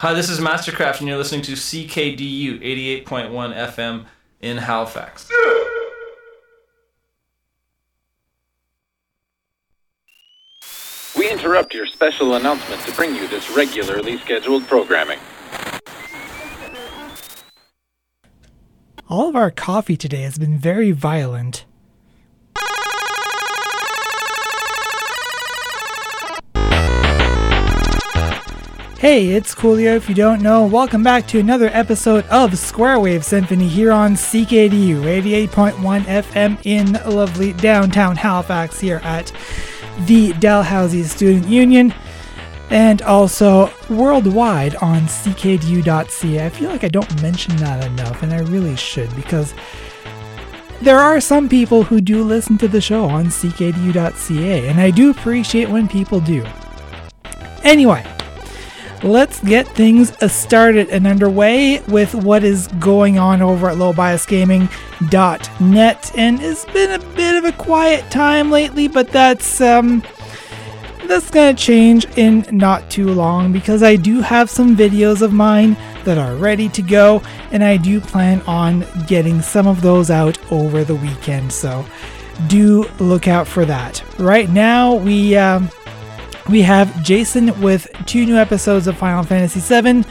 Hi, this is Mastercraft, and you're listening to CKDU 88.1 FM in Halifax. We interrupt your special announcement to bring you this regularly scheduled programming. All of our coffee today has been very violent. Hey, it's Coolio. If you don't know, welcome back to another episode of Square Wave Symphony here on CKDU 88.1 FM in lovely downtown Halifax here at the Dalhousie Student Union and also worldwide on ckdu.ca. I feel like I don't mention that enough, and I really should because there are some people who do listen to the show on ckdu.ca, and I do appreciate when people do. Anyway, let's get things started and underway with what is going on over at lowbiasgaming.net. And it's been a bit of a quiet time lately, but that's um that's gonna change in not too long because I do have some videos of mine that are ready to go, and I do plan on getting some of those out over the weekend. So do look out for that. Right now, we um, we have Jason with two new episodes of Final Fantasy VII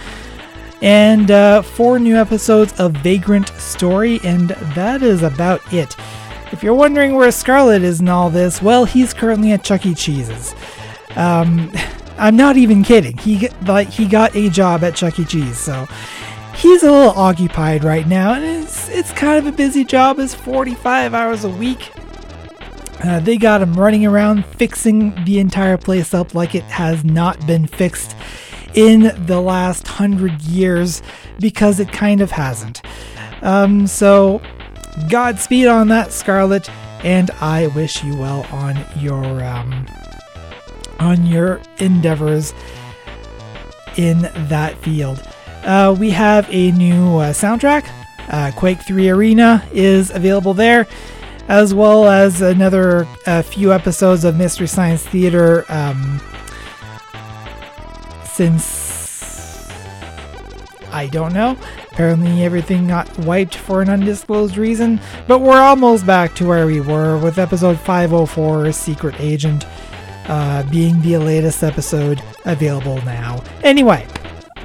and uh, four new episodes of Vagrant Story, and that is about it. If you're wondering where Scarlet is in all this, well, he's currently at Chuck E. Cheese's. Um, I'm not even kidding. He like he got a job at Chuck E. Cheese, so he's a little occupied right now, and it's it's kind of a busy job. It's 45 hours a week. Uh, they got him running around fixing the entire place up like it has not been fixed in the last hundred years because it kind of hasn't. Um, so, Godspeed on that, Scarlet, and I wish you well on your um, on your endeavors in that field. Uh, we have a new uh, soundtrack. Uh, Quake 3 Arena is available there as well as another few episodes of Mystery Science Theater um, since I don't know. Apparently, everything got wiped for an undisclosed reason, but we're almost back to where we were with episode 504 Secret Agent uh, being the latest episode available now. Anyway,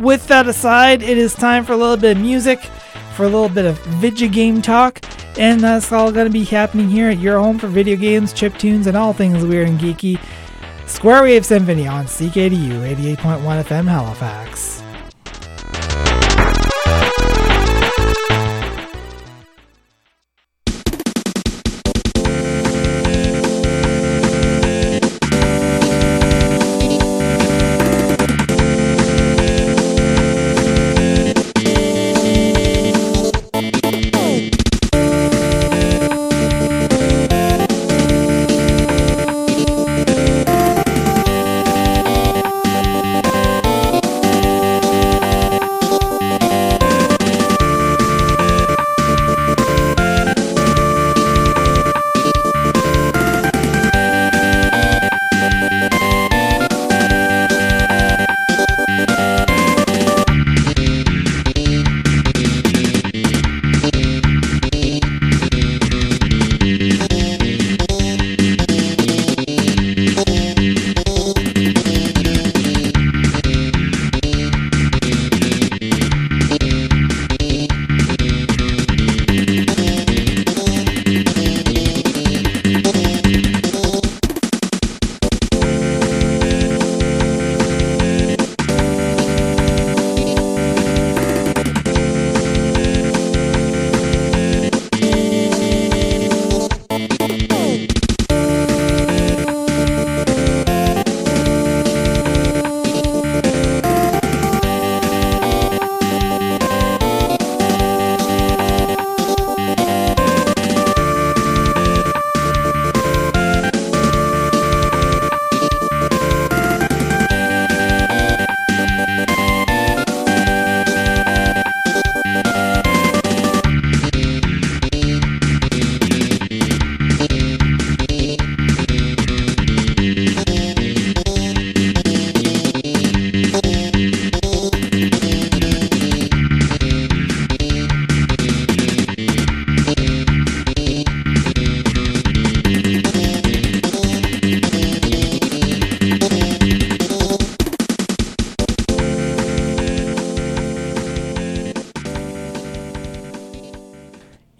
with that aside, it is time for a little bit of music, for a little bit of video game talk. And that's all going to be happening here at your home for video games, chip tunes, and all things weird and geeky. Square Wave Symphony on CKDU 88.1 FM Halifax.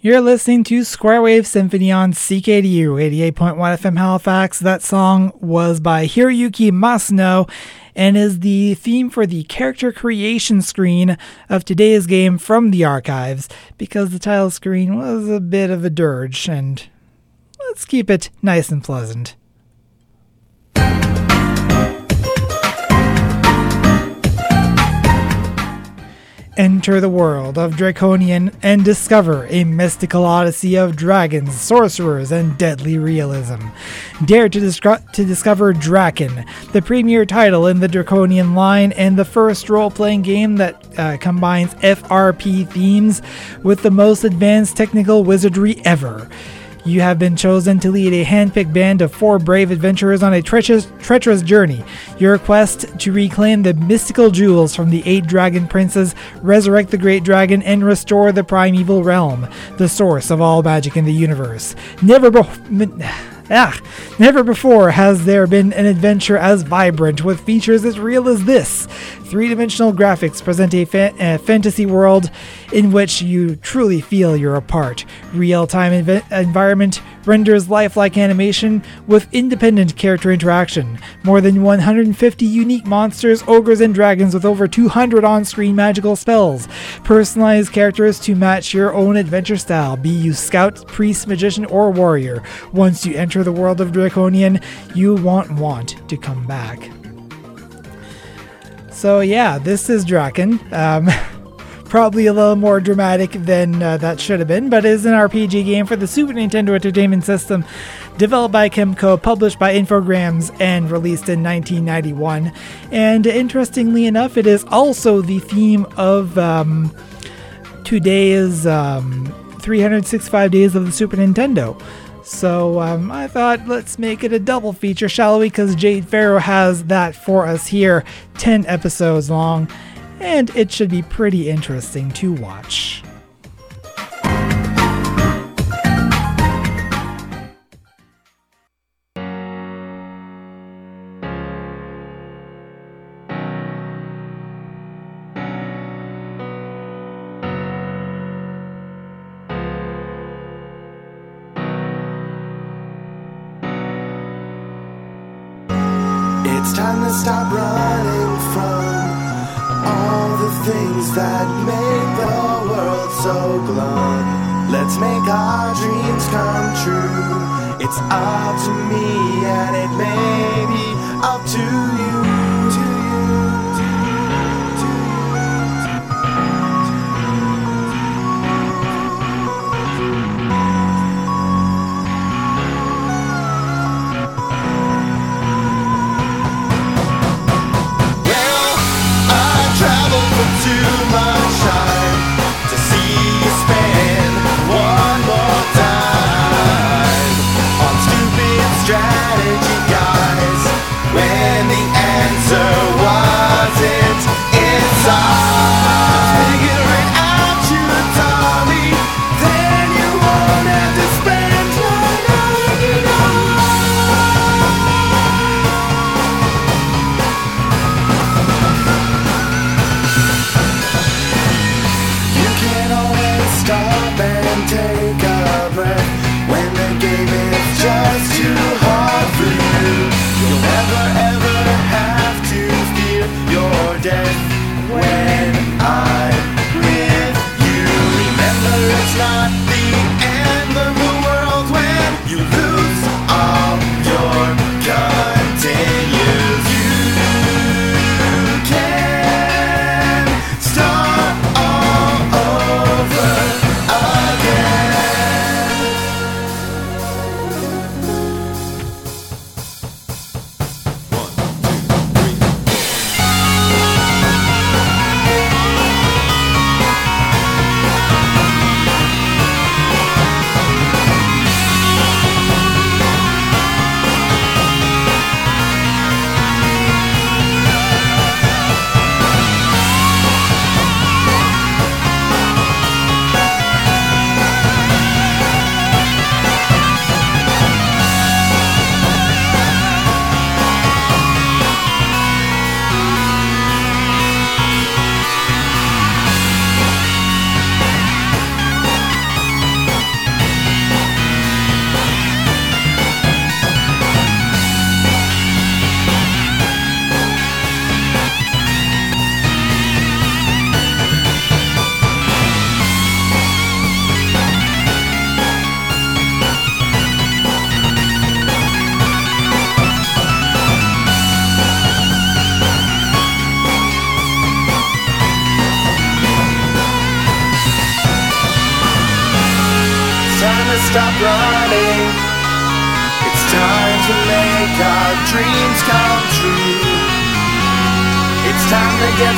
You're listening to Square Wave Symphony on CKDU 88.1 FM Halifax. That song was by Hiroyuki Masuno and is the theme for the character creation screen of today's game from the archives because the title screen was a bit of a dirge and let's keep it nice and pleasant. Enter the world of Draconian and discover a mystical odyssey of dragons, sorcerers, and deadly realism. Dare to, to discover Drakkhen, the premier title in the Draconian line and the first role playing game that uh, combines FRP themes with the most advanced technical wizardry ever. You have been chosen to lead a handpicked band of four brave adventurers on a treacherous, treacherous journey. Your quest to reclaim the mystical jewels from the eight dragon princes, resurrect the great dragon, and restore the primeval realm, the source of all magic in the universe. Never before. Ah, never before has there been an adventure as vibrant with features as real as this. Three dimensional graphics present a, fa- a, fantasy world in which you truly feel you're a part. Real time env- environment renders lifelike animation with independent character interaction. More than 150 unique monsters, ogres, and dragons with over 200 on screen magical spells. Personalized characters to match your own adventure style, be you scout, priest, magician, or warrior. Once you enter the world of Draconian, you won't want to come back. So, yeah, this is Drakkhen. Um, probably a little more dramatic than uh, that should have been, but it is an RPG game for the Super Nintendo Entertainment System, developed by Kemco, published by Infogrames, and released in 1991. And interestingly enough, it is also the theme of um, today's um, 365 Days of the Super Nintendo. So um, I thought let's make it a double feature, shall we? Because Jade Farrow has that for us here, 10 episodes long and it should be pretty interesting to watch. Stop running from all the things that make the world so glum. Let's make our dreams come true. It's up to me and it may be up to you. Traveled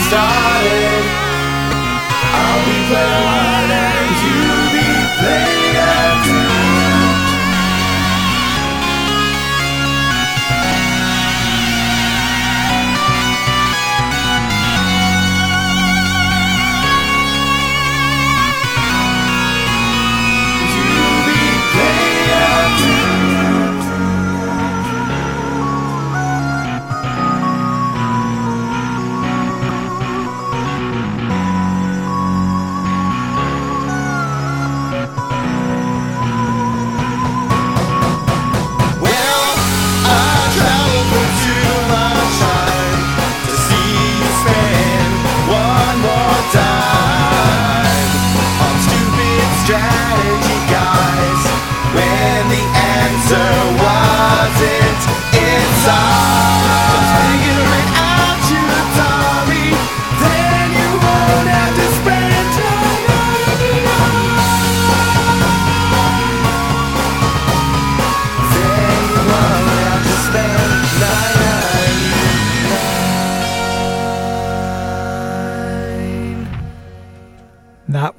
started. I'll be player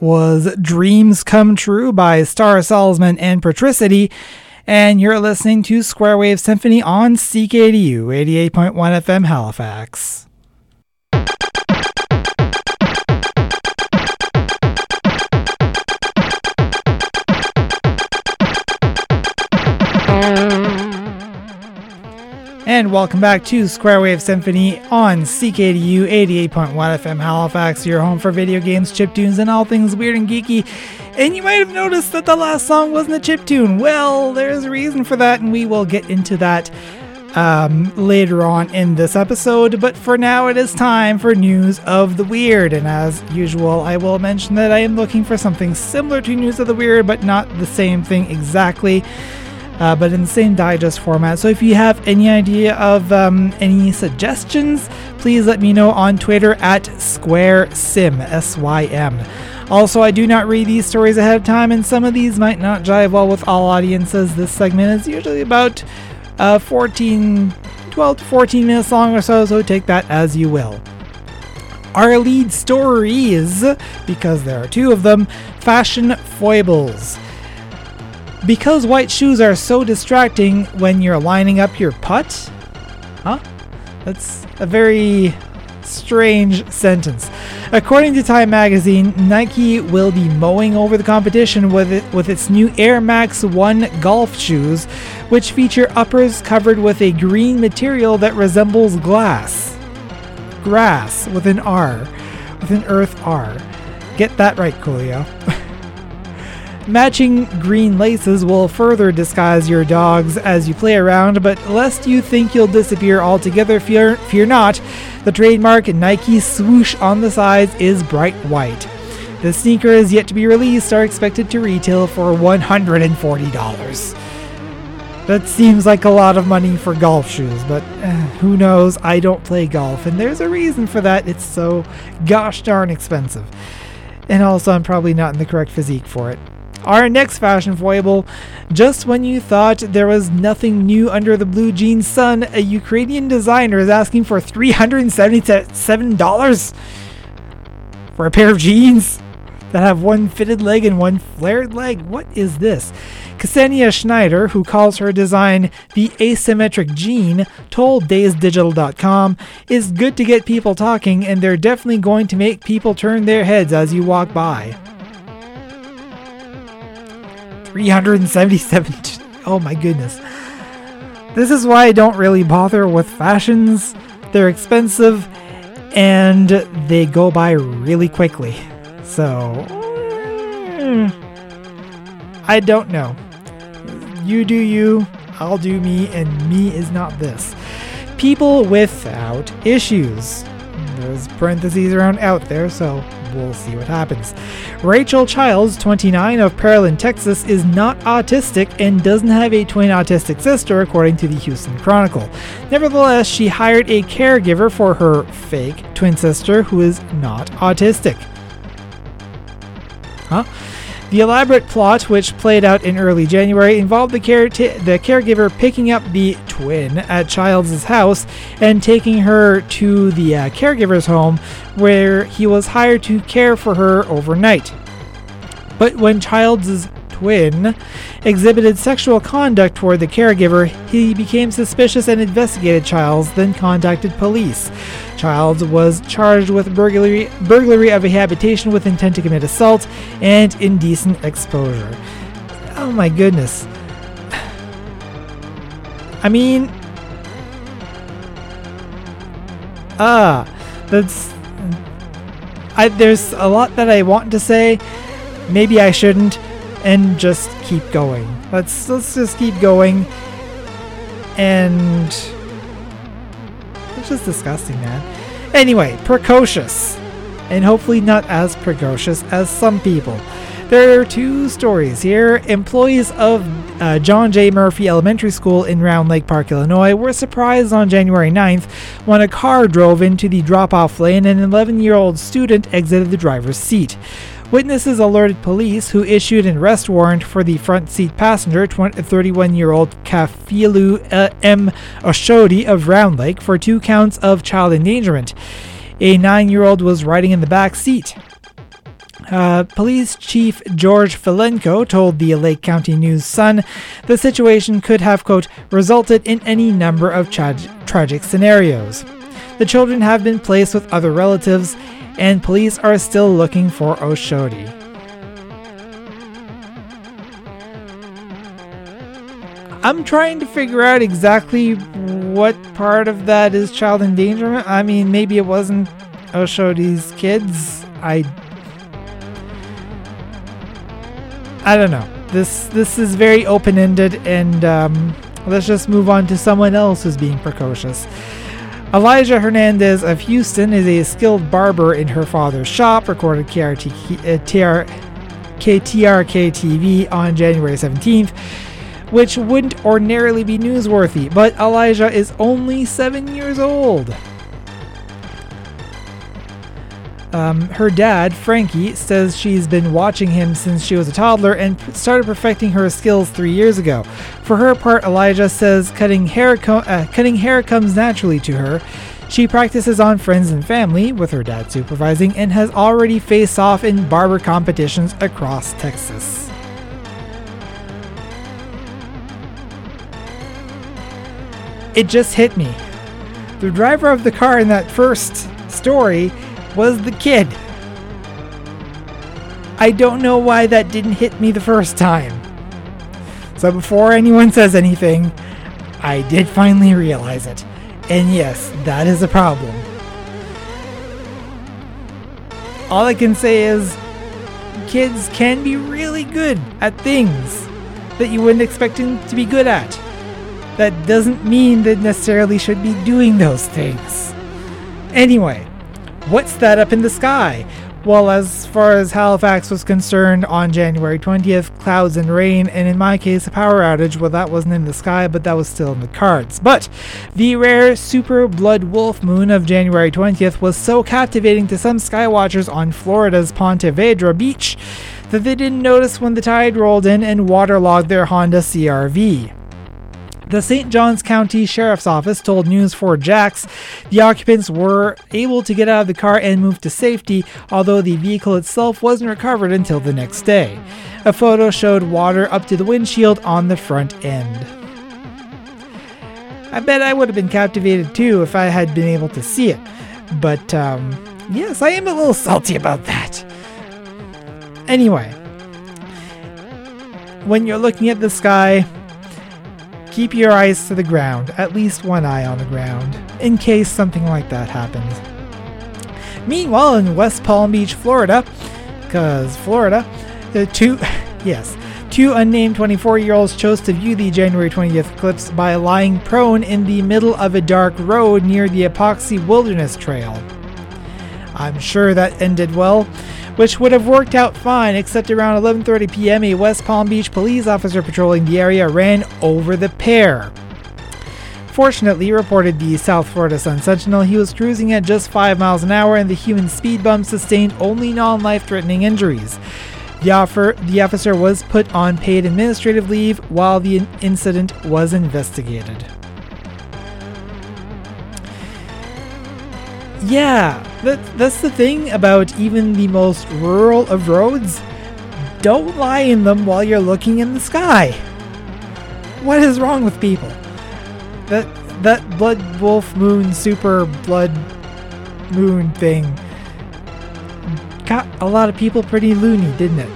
Was Dreams Come True by Star Salzman and Patricity. And you're listening to Square Wave Symphony on CKDU 88.1 FM Halifax. And welcome back to Square Wave Symphony on CKDU 88.1 FM Halifax, your home for video games, chiptunes, and all things weird and geeky. And you might have noticed that the last song wasn't a chiptune. Well, there's a reason for that, and we will get into that um, later on in this episode. But for now, it is time for news of the weird. And as usual, I will mention that I am looking for something similar to news of the weird, but not the same thing exactly uh, but in the same digest format. So if you have any idea of um, any suggestions, please let me know on Twitter at Square Sym S Y M. Also, I do not read these stories ahead of time, and some of these might not jive well with all audiences. This segment is usually about uh, 14, 12 to 14 minutes long or so, so take that as you will. Our lead story is, because there are two of them, fashion foibles. Because white shoes are so distracting when you're lining up your putt? Huh? That's a very strange sentence. According to Time magazine, Nike will be mowing over the competition with it, with its new Air Max 1 golf shoes, which feature uppers covered with a green material that resembles glass. Grass with an R, with an earth R. Get that right, Coolio. Matching green laces will further disguise your dogs as you play around, but lest you think you'll disappear altogether, fear, fear not. The trademark Nike swoosh on the sides is bright white. The sneakers yet to be released are expected to retail for $140. That seems like a lot of money for golf shoes, but eh, who knows? I don't play golf, and there's a reason for that. It's so gosh darn expensive. And also, I'm probably not in the correct physique for it. Our next fashion foible just when you thought there was nothing new under the blue jean sun, a Ukrainian designer is asking for $377 for a pair of jeans that have one fitted leg and one flared leg. What is this? Ksenia Schneider, who calls her design the asymmetric jean, told DaysDigital.com, is good to get people talking, and they're definitely going to make people turn their heads as you walk by. 377. Oh my goodness. This is why I don't really bother with fashions. They're expensive and they go by really quickly. So, mm, I don't know. You do you, I'll do me, and me is not this. People without issues. There's parentheses around out there, so we'll see what happens. Rachel Childs, 29, of Pearland, Texas, is not autistic and doesn't have a twin autistic sister, according to the Houston Chronicle. Nevertheless, she hired a caregiver for her fake twin sister who is not autistic. Huh? The elaborate plot, which played out in early January, involved the, care- the caregiver picking up the twin at Childs' house and taking her to the uh, caregiver's home where he was hired to care for her overnight. But when Childs' twin exhibited sexual conduct toward the caregiver, he became suspicious and investigated Childs, then contacted police. Childs was charged with burglary, burglary of a habitation with intent to commit assault and indecent exposure. Oh my goodness. I mean, ah, that's. I, there's a lot that I want to say. Maybe I shouldn't, and just keep going. Let's let's just keep going. And it's just disgusting, man. Anyway, precocious. And hopefully not as precocious as some people. There are two stories here. Employees of uh, John J. Murphy Elementary School in Round Lake Park, Illinois, were surprised on January 9th when a car drove into the drop off lane and an 11 year old student exited the driver's seat. Witnesses alerted police, who issued an arrest warrant for the front seat passenger, 31 year old Kafilu uh, M. Oshodi of Round Lake, for two counts of child endangerment. A nine year old was riding in the back seat. Uh, Police Chief George Filenko told the Lake County News Sun the situation could have, quote, resulted in any number of tra- tragic scenarios. The children have been placed with other relatives and police are still looking for Oshodi. I'm trying to figure out exactly what part of that is child endangerment. I mean, maybe it wasn't Oshodi's kids. I I don't know. This this is very open-ended, and um, let's just move on to someone else who's being precocious. Elijah Hernandez of Houston is a skilled barber in her father's shop, recorded KRT, uh, TR, KTRK TV on January 17th, which wouldn't ordinarily be newsworthy, but Elijah is only seven years old. Um, her dad, Frankie, says she's been watching him since she was a toddler and started perfecting her skills three years ago. For her part, Elijah says cutting hair, co- uh, cutting hair comes naturally to her. She practices on friends and family, with her dad supervising, and has already faced off in barber competitions across Texas. It just hit me. The driver of the car in that first story was the kid. I don't know why that didn't hit me the first time. So before anyone says anything, I did finally realize it. And yes, that is a problem. All I can say is kids can be really good at things that you wouldn't expect them to be good at. That doesn't mean they necessarily should be doing those things. Anyway, What's that up in the sky? Well, as far as Halifax was concerned, on January 20th, clouds and rain, and in my case, a power outage. Well, that wasn't in the sky, but that was still in the cards. But the rare super blood wolf moon of January 20th was so captivating to some skywatchers on Florida's Ponte Vedra beach that they didn't notice when the tide rolled in and waterlogged their Honda CRV. The St. Johns County Sheriff's Office told News4Jax the occupants were able to get out of the car and move to safety, although the vehicle itself wasn't recovered until the next day. A photo showed water up to the windshield on the front end. I bet I would have been captivated too if I had been able to see it. But, um, yes, I am a little salty about that. Anyway, when you're looking at the sky, Keep your eyes to the ground, at least one eye on the ground, in case something like that happens. Meanwhile, in West Palm Beach, Florida, because Florida, the two, yes, two unnamed 24 year olds chose to view the January 20th eclipse by lying prone in the middle of a dark road near the Apoxee Wilderness Trail. I'm sure that ended well which would have worked out fine except around 11:30 p.m. a West Palm Beach police officer patrolling the area ran over the pair. Fortunately, reported the South Florida Sun Sentinel, he was cruising at just 5 miles an hour and the human speed bump sustained only non-life-threatening injuries. The, offer, the officer was put on paid administrative leave while the incident was investigated. Yeah, that, that's the thing about even the most rural of roads. Don't lie in them while you're looking in the sky. What is wrong with people? That that blood wolf moon super blood moon thing got a lot of people pretty loony, didn't it?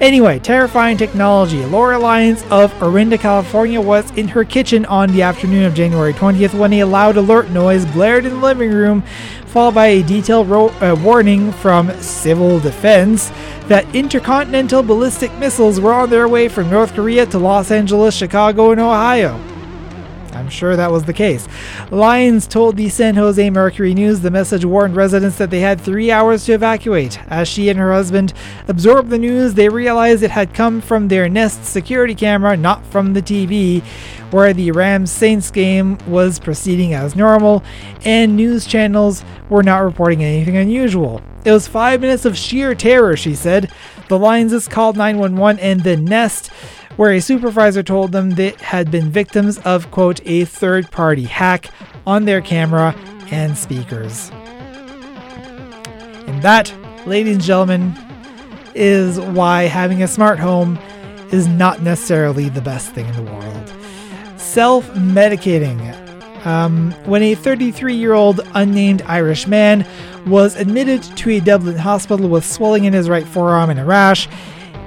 Anyway, terrifying technology. Laura Lyons of Orinda, California was in her kitchen on the afternoon of January 20th when a loud alert noise blared in the living room, followed by a detailed ro- uh, warning from Civil Defense that intercontinental ballistic missiles were on their way from North Korea to Los Angeles, Chicago, and Ohio. I'm sure that was the case. Lyons told the San Jose Mercury News the message warned residents that they had three hours to evacuate. As she and her husband absorbed the news, they realized it had come from their Nest security camera, not from the TV, where the Rams Saints game was proceeding as normal, and news channels were not reporting anything unusual. It was five minutes of sheer terror, she said. The Lyonses called 911 and the Nest where a supervisor told them they had been victims of, quote, a third party hack on their camera and speakers. And that, ladies and gentlemen, is why having a smart home is not necessarily the best thing in the world. Self medicating. Um, when a 33 year old unnamed Irish man was admitted to a Dublin hospital with swelling in his right forearm and a rash,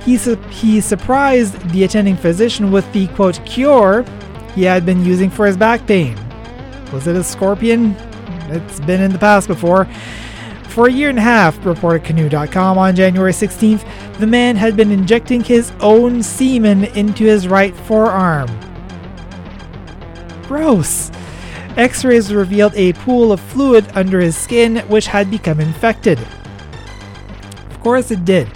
he, su- he surprised the attending physician with the quote cure he had been using for his back pain. Was it a scorpion? It's been in the past before. For a year and a half, reported Canoe.com on January 16th, the man had been injecting his own semen into his right forearm. Gross. X rays revealed a pool of fluid under his skin which had become infected. Of course, it did.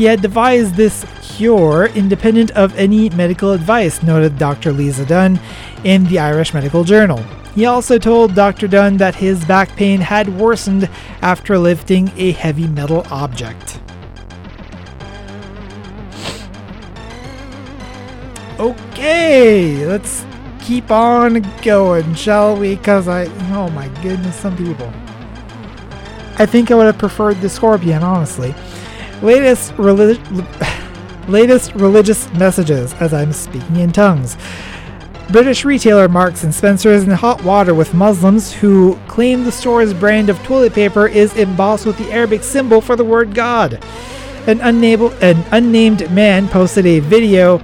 He had devised this cure independent of any medical advice, noted Dr. Lisa Dunn in the Irish Medical Journal. He also told Dr. Dunn that his back pain had worsened after lifting a heavy metal object. Okay, let's keep on going, shall we? Because I, oh my goodness, some people. I think I would have preferred the scorpion, honestly. Latest, latest religious messages as I'm speaking in tongues. British retailer Marks and Spencer is in hot water with Muslims who claim the store's brand of toilet paper is embossed with the Arabic symbol for the word God. An, unable, an unnamed man posted a video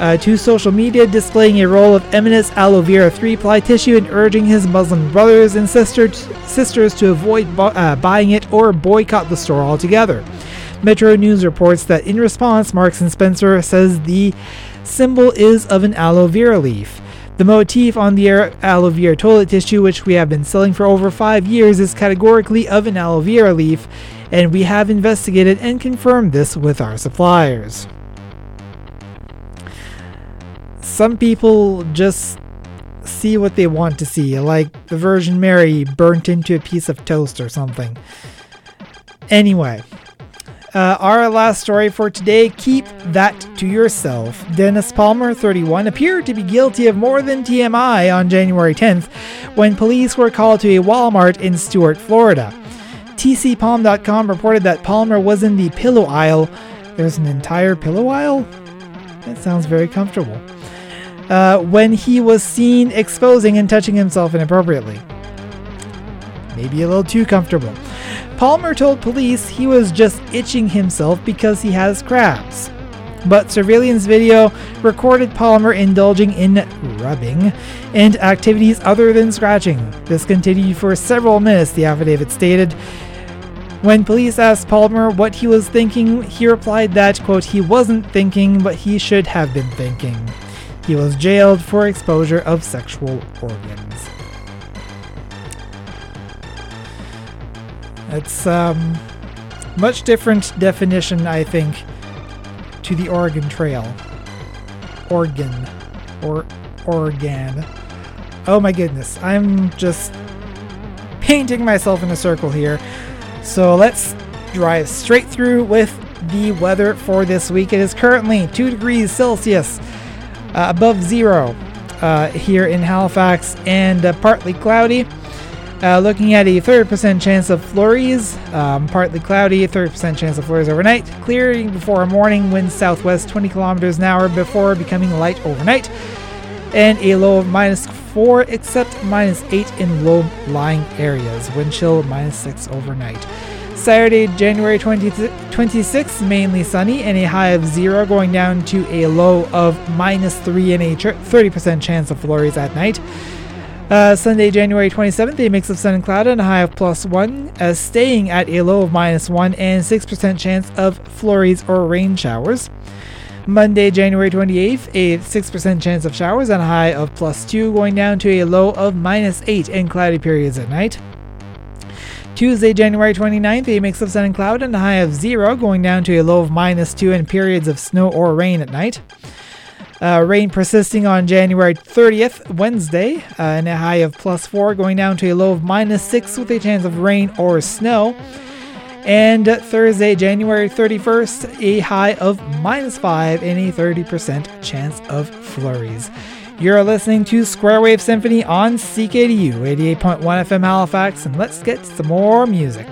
uh, to social media displaying a roll of Eminence aloe vera 3 ply tissue and urging his Muslim brothers and sister sisters to avoid bu- uh, buying it or boycott the store altogether. Metro News reports that in response, Marks and Spencer says the symbol is of an aloe vera leaf. The motif on the aloe vera toilet tissue, which we have been selling for over five years, is categorically of an aloe vera leaf, and we have investigated and confirmed this with our suppliers. Some people just see what they want to see, like the Virgin Mary burnt into a piece of toast or something. Anyway, uh, our last story for today keep that to yourself. Dennis Palmer, 31, appeared to be guilty of more than TMI on January 10th when police were called to a Walmart in Stuart, Florida. TCPalm.com reported that Palmer was in the pillow aisle. There's an entire pillow aisle? That sounds very comfortable. Uh, when he was seen exposing and touching himself inappropriately. Maybe a little too comfortable. Palmer told police he was just itching himself because he has crabs. But surveillance video recorded Palmer indulging in rubbing and activities other than scratching. This continued for several minutes, the affidavit stated. When police asked Palmer what he was thinking, he replied that, quote, he wasn't thinking, but he should have been thinking. He was jailed for exposure of sexual organs. It's um, much different definition, I think, to the Oregon Trail. Oregon. Or Oregon. Oh my goodness. I'm just painting myself in a circle here. So let's drive straight through with the weather for this week. It is currently 2 degrees Celsius uh, above zero uh, here in Halifax and uh, partly cloudy. Uh, looking at a 30% chance of flurries, um, partly cloudy, 30% chance of flurries overnight, clearing before morning, wind southwest 20 kilometers an hour before becoming light overnight, and a low of minus 4 except minus 8 in low lying areas, wind chill minus 6 overnight. Saturday, January 20, 26th, mainly sunny and a high of 0 going down to a low of minus 3 and a 30% chance of flurries at night. Uh, Sunday, January 27th, a mix of sun and cloud and a high of plus 1, uh, staying at a low of minus 1 and 6% chance of flurries or rain showers. Monday, January 28th, a 6% chance of showers and a high of plus 2, going down to a low of minus 8 and cloudy periods at night. Tuesday, January 29th, a mix of sun and cloud and a high of 0, going down to a low of minus 2 and periods of snow or rain at night. Uh, rain persisting on January 30th, Wednesday, uh, and a high of plus 4, going down to a low of minus 6 with a chance of rain or snow. And Thursday, January 31st, a high of minus 5 and a 30% chance of flurries. You're listening to Square Wave Symphony on CKDU 88.1 FM Halifax, and let's get some more music.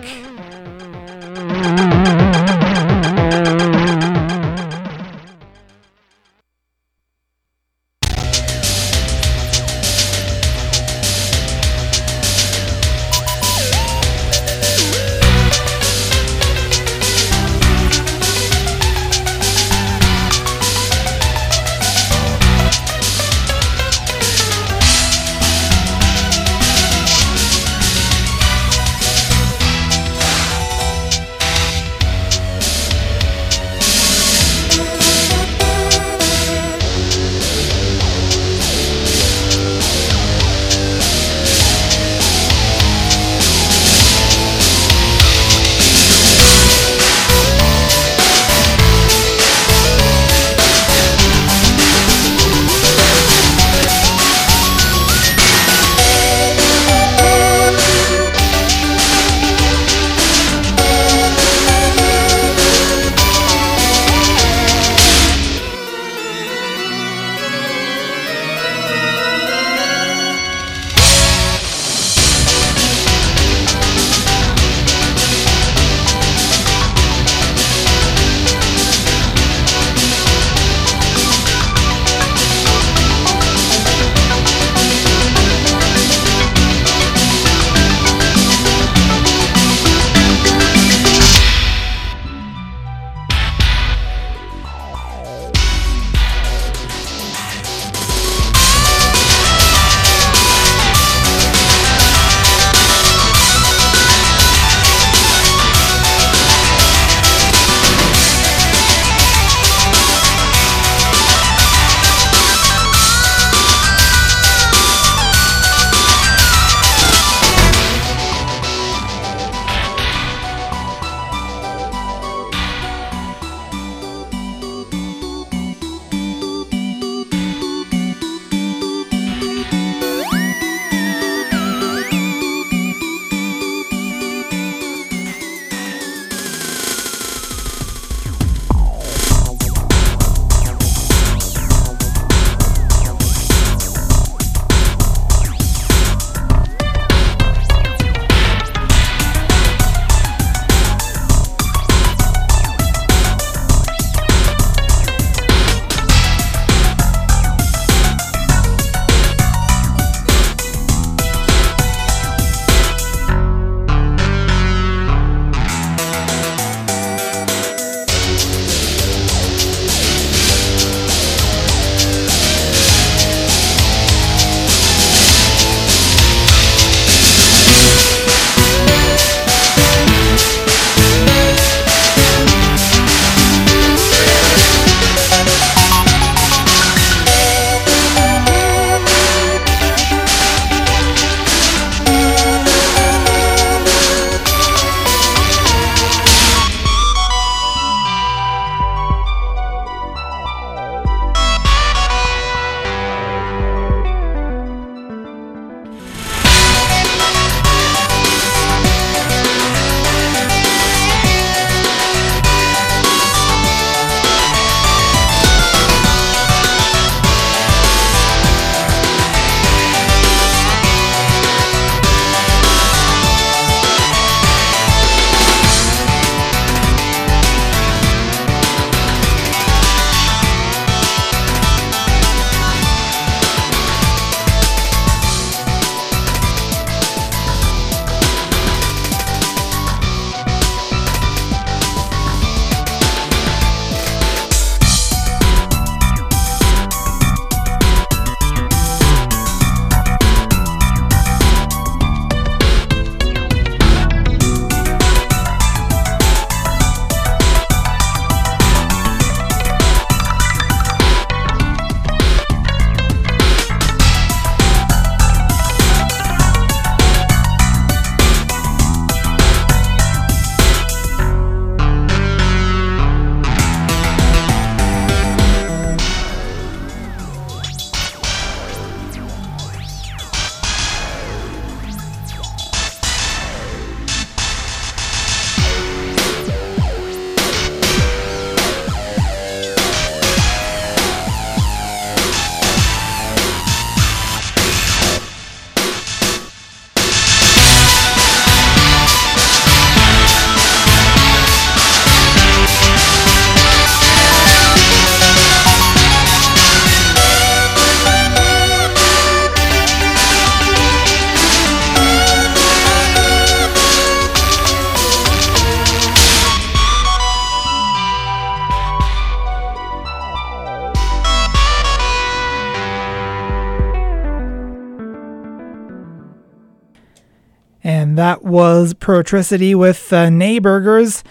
Was Protricity with uh, Neighburgers.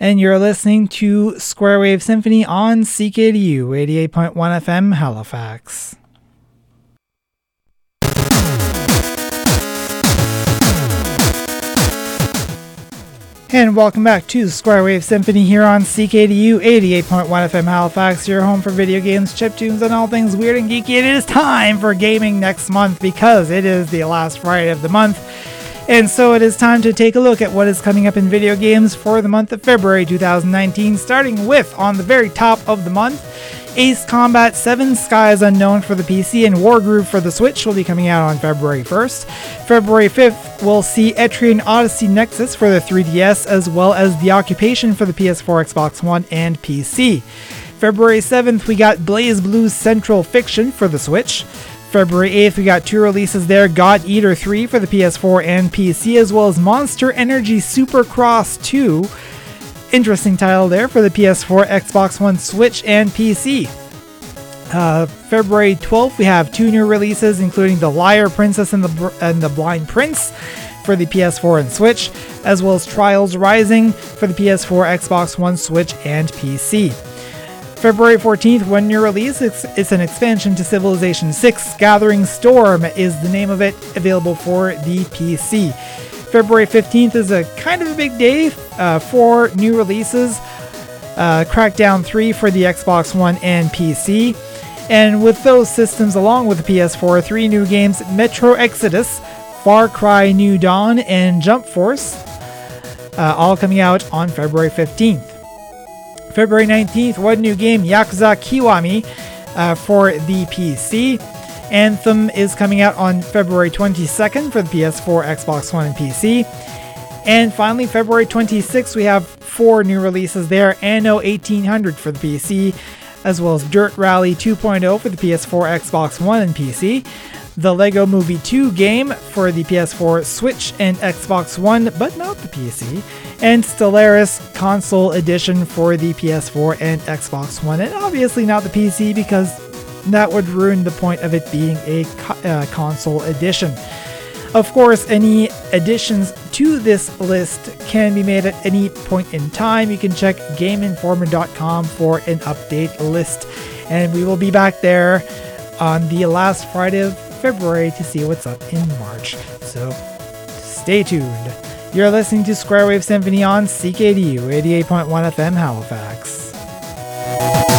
And you're listening to Square Wave Symphony on CKDU 88.1 FM Halifax. And welcome back to Square Wave Symphony here on CKDU 88.1 FM Halifax, your home for video games, chiptunes, and all things weird and geeky. It is time for gaming next month because it is the last Friday of the month. And so it is time to take a look at what is coming up in video games for the month of February 2019, starting with on the very top of the month. Ace Combat 7 Skies Unknown for the PC and Wargroove for the Switch will be coming out on February 1st. February 5th, we'll see Etrian Odyssey Nexus for the 3DS, as well as The Occupation for the PS4, Xbox One, and PC. February 7th, we got BlazBlue Central Fiction for the Switch. February 8th, we got two releases there God Eater 3 for the PS4 and PC, as well as Monster Energy Supercross 2 interesting title there for the PS4, Xbox One, Switch, and PC. Uh, February 12th, we have two new releases, including The Liar Princess and the, and the Blind Prince for the PS4 and Switch, as well as Trials Rising for the PS4, Xbox One, Switch, and PC. February 14th, when new release. It's, it's, an expansion to Civilization 6. Gathering Storm is the name of it, available for the PC. February 15th is a kind of a big day uh, for new releases. Uh, Crackdown 3 for the Xbox One and PC. And with those systems, along with the PS4, three new games Metro Exodus, Far Cry New Dawn, and Jump Force, uh, all coming out on February 15th. February 19th, one new game Yakuza Kiwami uh, for the PC. Anthem is coming out on February 22nd for the PS4, Xbox One, and PC. And finally, February 26th, we have four new releases there Anno 1800 for the PC, as well as Dirt Rally 2.0 for the PS4, Xbox One, and PC. The Lego Movie 2 game for the PS4, Switch, and Xbox One, but not the PC. And Stellaris Console Edition for the PS4 and Xbox One, and obviously not the PC because that would ruin the point of it being a co- uh, console edition. Of course, any additions to this list can be made at any point in time. You can check GameInformer.com for an update list. And we will be back there on the last Friday of February to see what's up in March. So stay tuned. You're listening to Square Wave Symphony on CKDU 88.1 FM Halifax.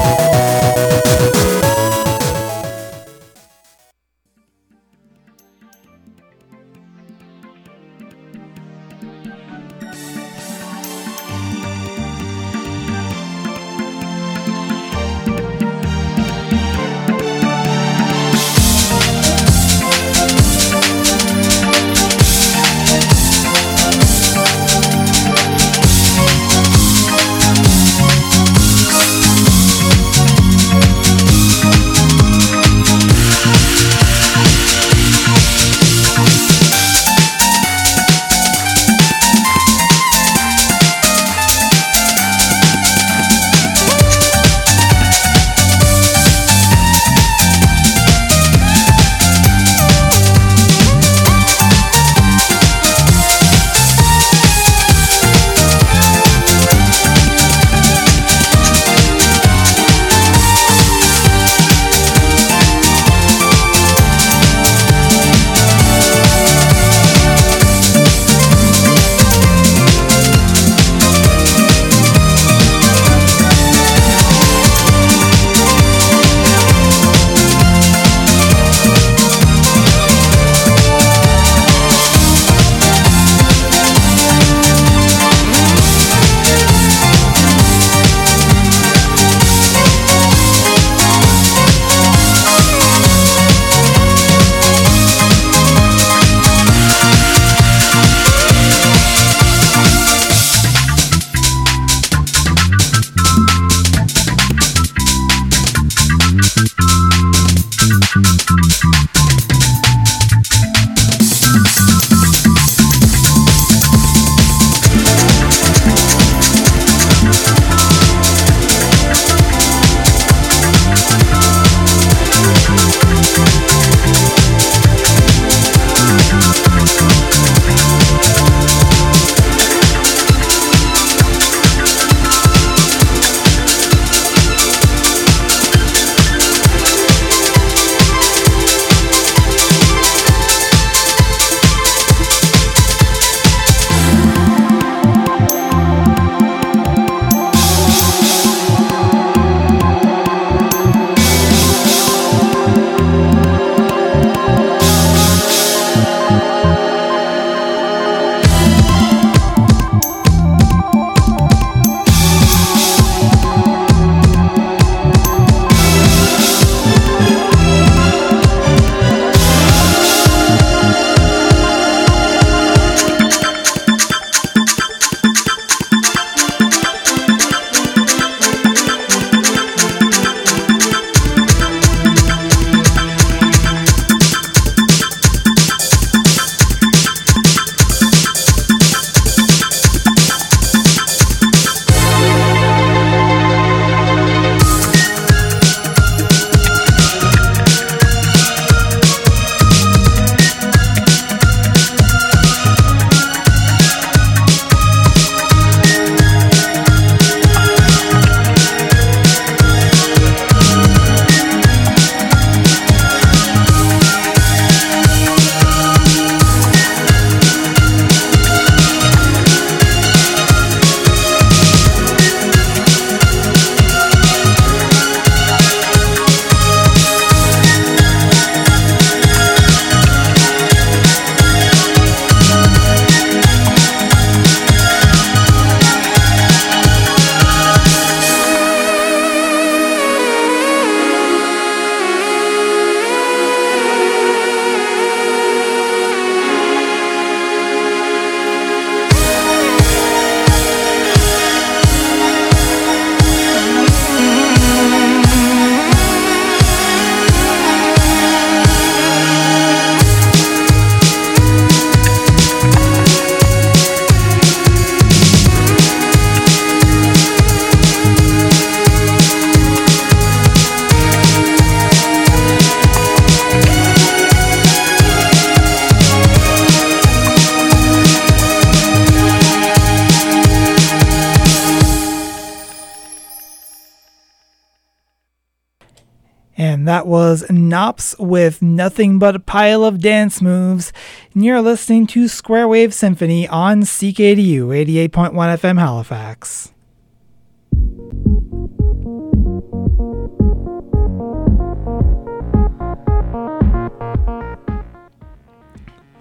Was Nops with Nothing But a Pile of Dance Moves. And you're listening to Square Wave Symphony on CKDU 88.1 FM Halifax.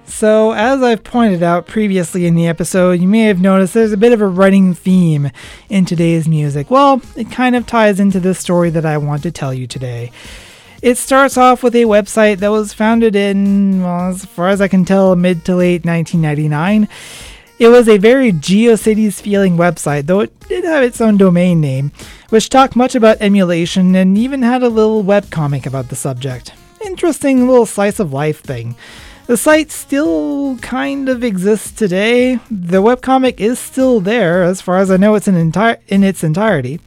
So, as I've pointed out previously in the episode, you may have noticed there's a bit of a running theme in today's music. Well, it kind of ties into this story that I want to tell you today. It starts off with a website that was founded in, well, as far as I can tell, mid to late 1999. It was a very GeoCities feeling website, though it did have its own domain name, which talked much about emulation and even had a little webcomic about the subject. Interesting little slice of life thing. The site still kind of exists today. The webcomic is still there, as far as I know, it's in, entire, in its entirety.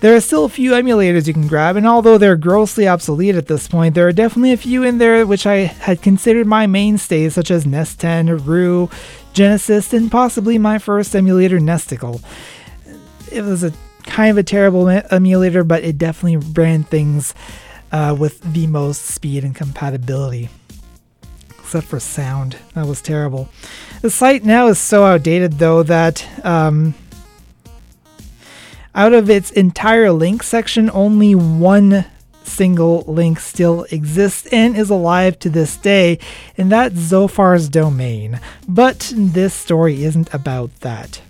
There are still a few emulators you can grab, and although they're grossly obsolete at this point, there are definitely a few in there which I had considered my mainstays, such as NES 10, Rue, Genesis, and possibly my first emulator, Nesticle. It was a kind of a terrible emulator, but it definitely ran things uh, with the most speed and compatibility except for sound. That was terrible. The site now is so outdated, though, that um, out of its entire link section, only one single link still exists and is alive to this day, and that's Zophar's domain. But this story isn't about that.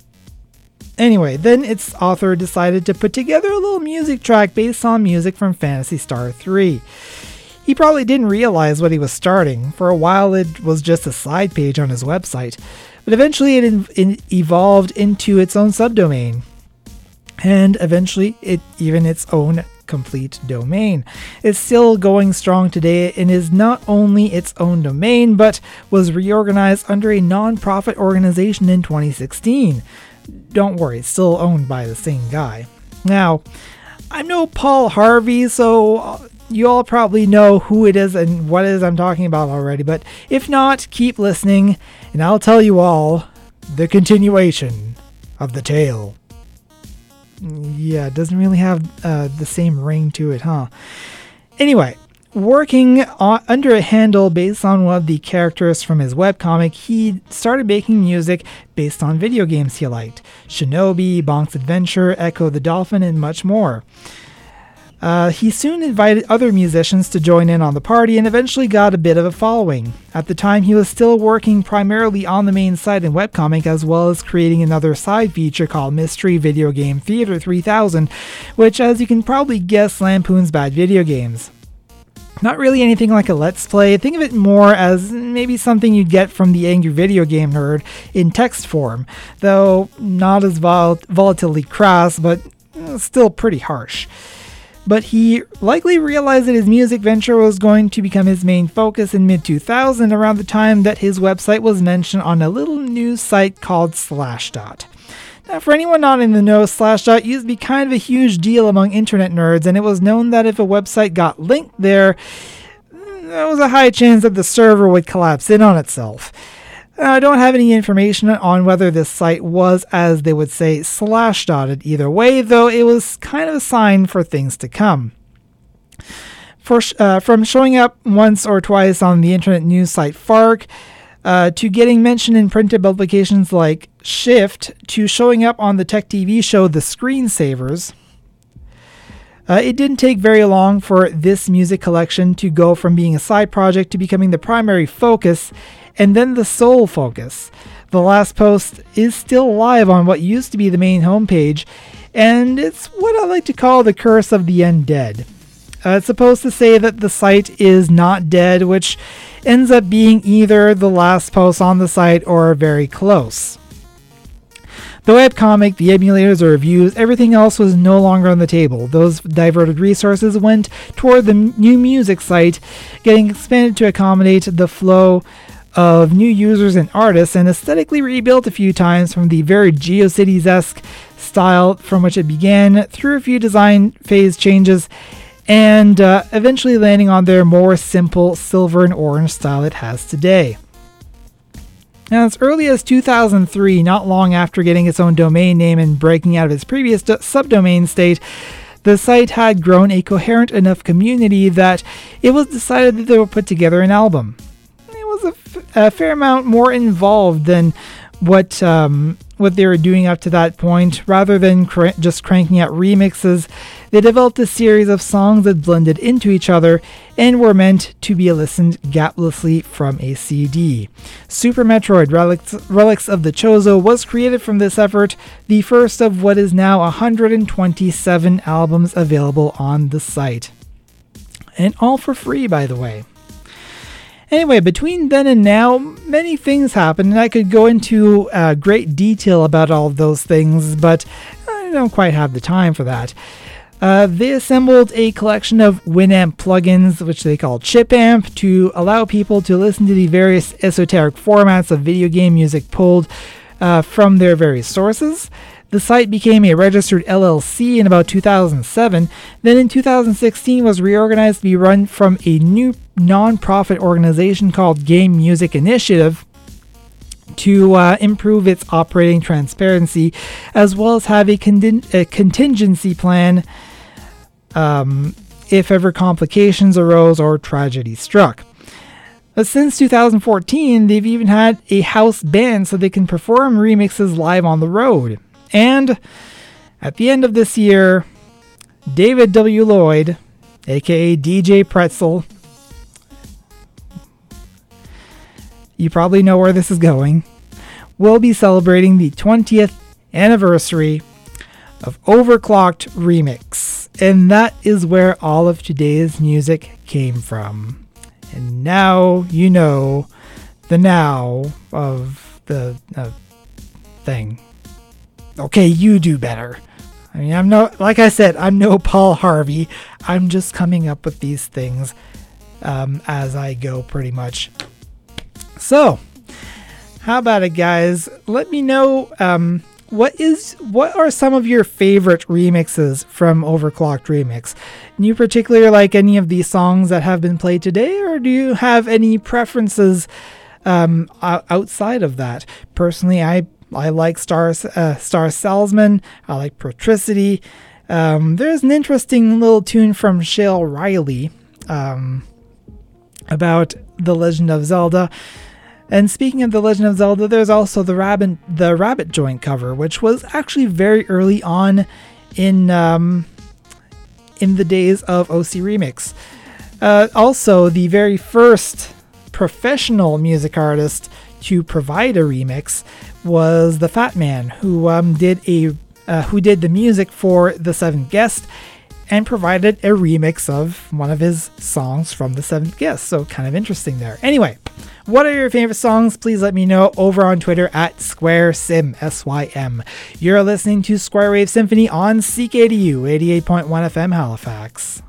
Anyway, then its author decided to put together a little music track based on music from Phantasy Star 3. He probably didn't realize what he was starting. For a while, it was just a side page on his website, but eventually it, in, it evolved into its own subdomain, and eventually it even its own complete domain. It's still going strong today and is not only its own domain, but was reorganized under a non-profit organization in 2016. Don't worry, it's still owned by the same guy. Now, I'm no Paul Harvey, so uh, you all probably know who it is and what it is I'm talking about already, but if not, keep listening, and I'll tell you all the continuation of the tale. Yeah, it doesn't really have uh, the same ring to it, huh? Anyway, working on, under a handle based on one of the characters from his webcomic, he started making music based on video games he liked Shinobi, Bonk's Adventure, Ecco the Dolphin, and much more. Uh, he soon invited other musicians to join in on the party and eventually got a bit of a following. At the time, he was still working primarily on the main site and webcomic as well as creating another side feature called Mystery Video Game Theater 3000, which, as you can probably guess, lampoons bad video games. Not really anything like a Let's Play, think of it more as maybe something you'd get from the angry video game nerd in text form, though not as vol- volatilely crass, but uh, still pretty harsh but he likely realized that his music venture was going to become his main focus in mid 2000 around the time that his website was mentioned on a little news site called Slashdot. Now, for anyone not in the know, Slashdot used to be kind of a huge deal among internet nerds, and it was known that if a website got linked there, mm, there was a high chance that the server would collapse in on itself. I don't have any information on whether this site was, as they would say, slash dotted either way, though it was kind of a sign for things to come. For, uh, from showing up once or twice on the internet news site Fark, uh, to getting mentioned in printed publications like Shift, to showing up on the tech TV show The Screensavers, uh, it didn't take very long for this music collection to go from being a side project to becoming the primary focus and then the sole focus. The last post is still live on what used to be the main homepage, and it's what I like to call the curse of the undead. Uh, it's supposed to say that the site is not dead, which ends up being either the last post on the site or very close. The webcomic, the emulators, the reviews, everything else was no longer on the table. Those diverted resources went toward the new music site, getting expanded to accommodate the flow of new users and artists and aesthetically rebuilt a few times from the very GeoCities esque style from which it began through a few design phase changes and uh, eventually landing on their more simple silver and orange style it has today. Now, as early as 2003, not long after getting its own domain name and breaking out of its previous do- subdomain state, the site had grown a coherent enough community that it was decided that they would put together an album. Was a, f- a fair amount more involved than what um, what they were doing up to that point. Rather than cr- just cranking out remixes, they developed a series of songs that blended into each other and were meant to be listened gaplessly from a CD. Super Metroid Relics, Relics of the Chozo was created from this effort, the first of what is now 127 albums available on the site. And all for free, by the way. Anyway, between then and now, many things happened, and I could go into uh, great detail about all of those things, but I don't quite have the time for that. Uh, they assembled a collection of Winamp plugins, which they call ChipAmp, to allow people to listen to the various esoteric formats of video game music pulled uh, from their various sources. The site became a registered LLC in about 2007. Then in 2016 was reorganized to be run from a new non-profit organization called Game Music Initiative to uh, improve its operating transparency, as well as have a, con- a contingency plan um, if ever complications arose or tragedy struck. But since 2014, they've even had a house band so they can perform remixes live on the road. And at the end of this year, David W. Lloyd, aka DJ Pretzel, you probably know where this is going, will be celebrating the 20th anniversary of Overclocked Remix. And that is where all of today's music came from. And now you know the now of the uh, thing. Okay, you do better. I mean, I'm no, like I said, I'm no Paul Harvey. I'm just coming up with these things um, as I go, pretty much. So, how about it, guys? Let me know um, what is what are some of your favorite remixes from Overclocked Remix. Do you particularly like any of these songs that have been played today, or do you have any preferences um, outside of that? Personally, I I like Star uh, Star Salesman. I like Protricity. Um, there's an interesting little tune from Shael Riley um, about the Legend of Zelda. And speaking of the Legend of Zelda, there's also the rabbit the rabbit joint cover, which was actually very early on in um, in the days of OC Remix. Uh, also, the very first professional music artist to provide a remix was the Fat Man, who um, did a uh, who did the music for the Seventh Guest and provided a remix of one of his songs from the Seventh Guest. So kind of interesting there. Anyway, what are your favorite songs? Please let me know over on Twitter at SquareSim S Y M. You're listening to Square Wave Symphony on CKDU 88.1 FM Halifax.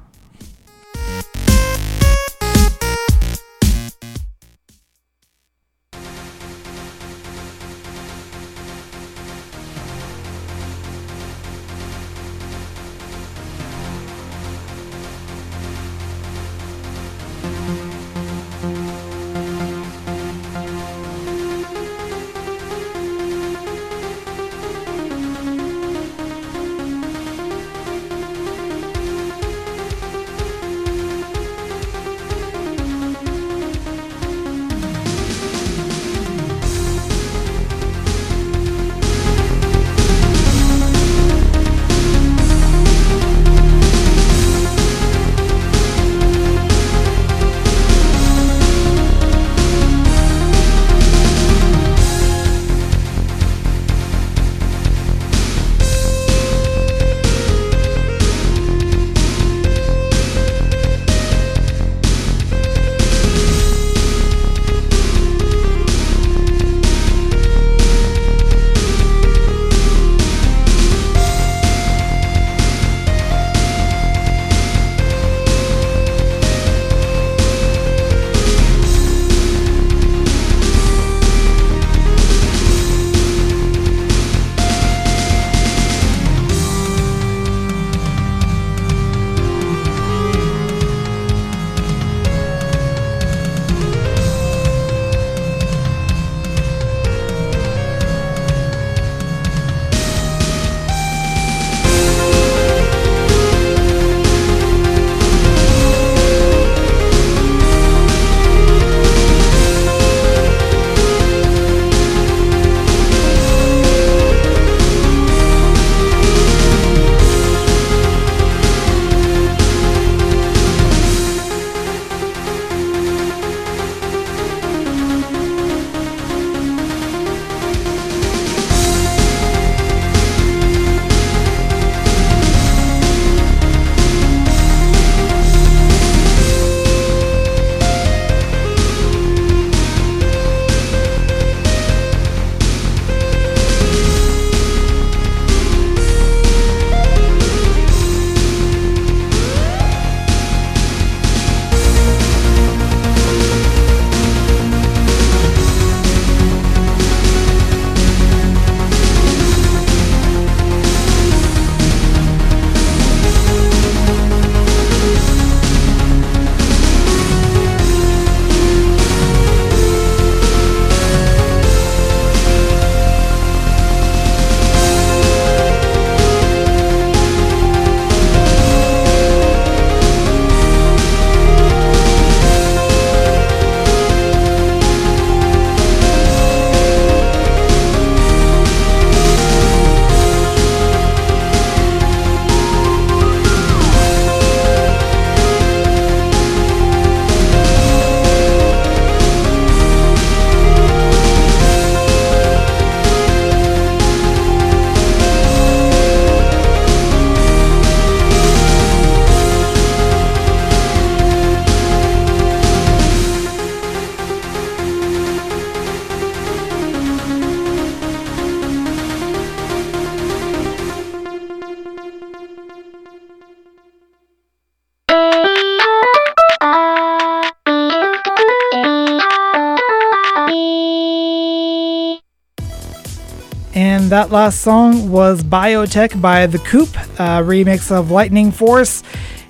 That last song was Biotech by The Coop, a remix of Lightning Force.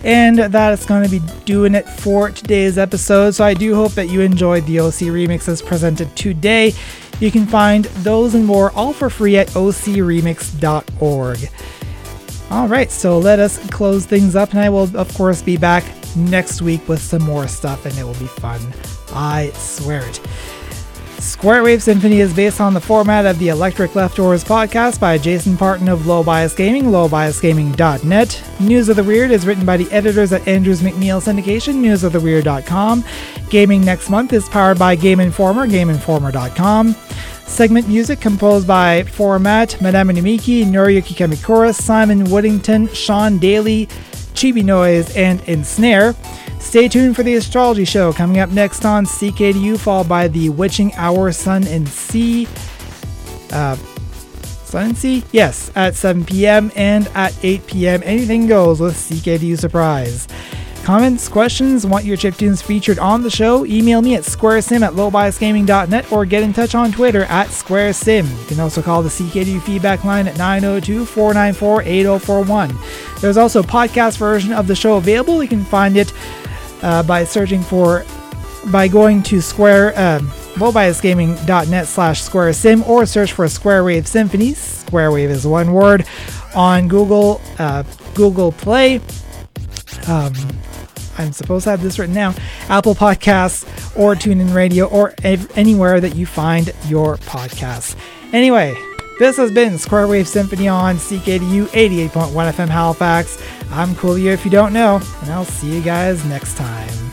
And that is going to be doing it for today's episode. So I do hope that you enjoyed the OC remixes presented today. You can find those and more all for free at ocremix.org. All right, so let us close things up, and I will, of course, be back next week with some more stuff, and it will be fun. I swear it. Square Wave Symphony is based on the format of the Electric Leftovers podcast by Jason Parton of Low Bias Gaming, lowbiasgaming.net. News of the Weird is written by the editors at Andrews McMeel Syndication, newsoftheweird.com. Gaming next month is powered by Game Informer, gameinformer.com. Segment music composed by Format, Madame Nimiki, Noriyuki Kamikura, Simon Woodington, Sean Daly, Chibi Noise, and Ensnare. Stay tuned for the astrology show coming up next on CKDU, followed by the Witching Hour Sun and Sea. Uh, Sun and Sea? Yes, at 7 p.m. and at 8 p.m. Anything goes with CKDU Surprise. Comments, questions, want your chiptunes featured on the show? Email me at squaresim at lowbiasgaming.net or get in touch on Twitter at squaresim. You can also call the CKDU feedback line at 902 494 8041. There's also a podcast version of the show available. You can find it uh, by searching for, by going to square, um, lowbiasgaming.net slash square sim or search for Square Wave Symphony. Square Wave is one word on Google, uh, Google Play. Um, I'm supposed to have this written now. Apple Podcasts or TuneIn Radio or ev- anywhere that you find your podcasts. Anyway, this has been Square Wave Symphony on CKDU 88.1 FM Halifax. I'm Coolio if you don't know, and I'll see you guys next time.